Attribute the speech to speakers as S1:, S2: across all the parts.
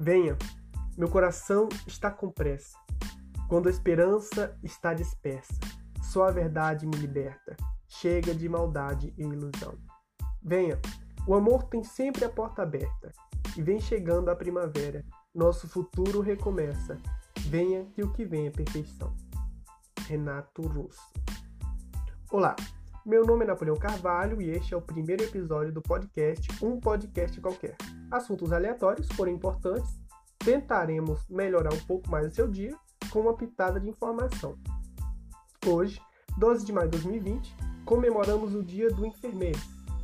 S1: Venha, meu coração está com pressa. Quando a esperança está dispersa, só a verdade me liberta. Chega de maldade e ilusão. Venha, o amor tem sempre a porta aberta. E vem chegando a primavera, nosso futuro recomeça. Venha que o que vem é perfeição. Renato Russo. Olá, meu nome é Napoleão Carvalho e este é o primeiro episódio do podcast Um Podcast Qualquer. Assuntos aleatórios, porém importantes. Tentaremos melhorar um pouco mais o seu dia com uma pitada de informação. Hoje, 12 de maio de 2020, comemoramos o Dia do Enfermeiro.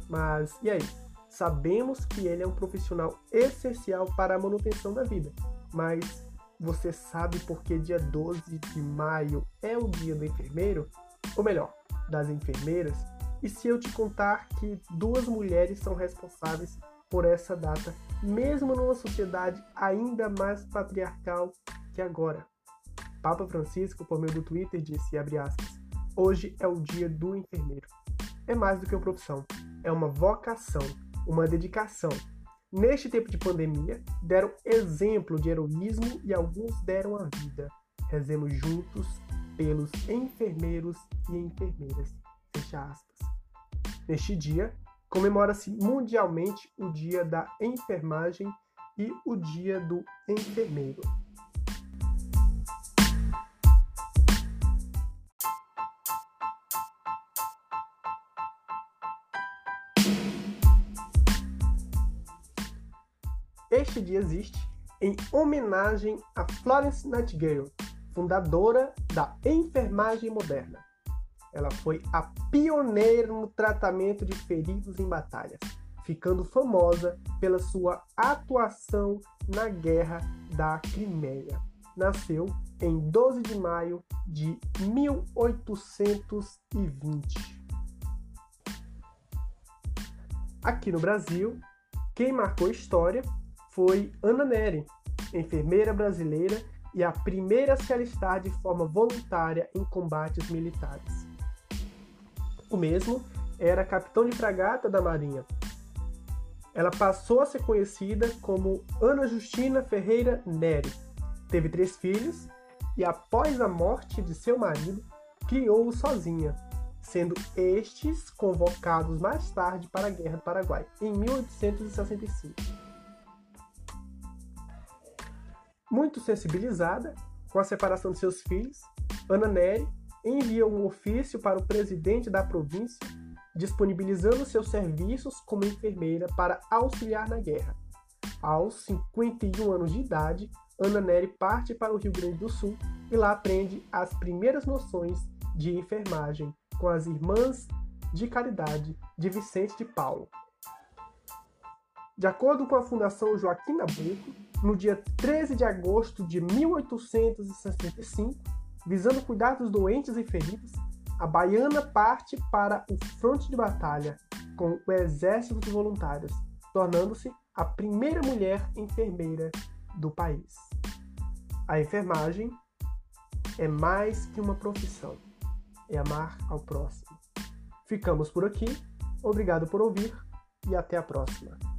S1: Mas e aí? Sabemos que ele é um profissional essencial para a manutenção da vida, mas você sabe por que dia 12 de maio é o dia do enfermeiro? Ou melhor, das enfermeiras? E se eu te contar que duas mulheres são responsáveis por essa data, mesmo numa sociedade ainda mais patriarcal que agora? Papa Francisco, por meio do Twitter, disse, aspas, hoje é o dia do enfermeiro. É mais do que uma profissão, é uma vocação, uma dedicação. Neste tempo de pandemia, deram exemplo de heroísmo e alguns deram a vida. Rezemos juntos pelos enfermeiros e enfermeiras. Fecha aspas. Neste dia, comemora-se mundialmente o Dia da Enfermagem e o Dia do Enfermeiro. Este dia existe em homenagem a Florence Nightingale, fundadora da enfermagem moderna. Ela foi a pioneira no tratamento de feridos em batalhas, ficando famosa pela sua atuação na Guerra da Crimeia. Nasceu em 12 de maio de 1820. Aqui no Brasil, quem marcou história foi Ana Neri, enfermeira brasileira e a primeira a se alistar de forma voluntária em combates militares. O mesmo era capitão de fragata da Marinha. Ela passou a ser conhecida como Ana Justina Ferreira Neri. Teve três filhos e, após a morte de seu marido, criou-o sozinha, sendo estes convocados mais tarde para a Guerra do Paraguai, em 1865. Muito sensibilizada com a separação de seus filhos, Ana Nery envia um ofício para o presidente da província disponibilizando seus serviços como enfermeira para auxiliar na guerra. Aos 51 anos de idade, Ana Nery parte para o Rio Grande do Sul e lá aprende as primeiras noções de enfermagem com as Irmãs de Caridade de Vicente de Paulo. De acordo com a Fundação Joaquim Nabuco, no dia 13 de agosto de 1865, visando cuidar dos doentes e feridos, a baiana parte para o fronte de batalha com o exército de voluntários, tornando-se a primeira mulher enfermeira do país. A enfermagem é mais que uma profissão, é amar ao próximo. Ficamos por aqui, obrigado por ouvir e até a próxima.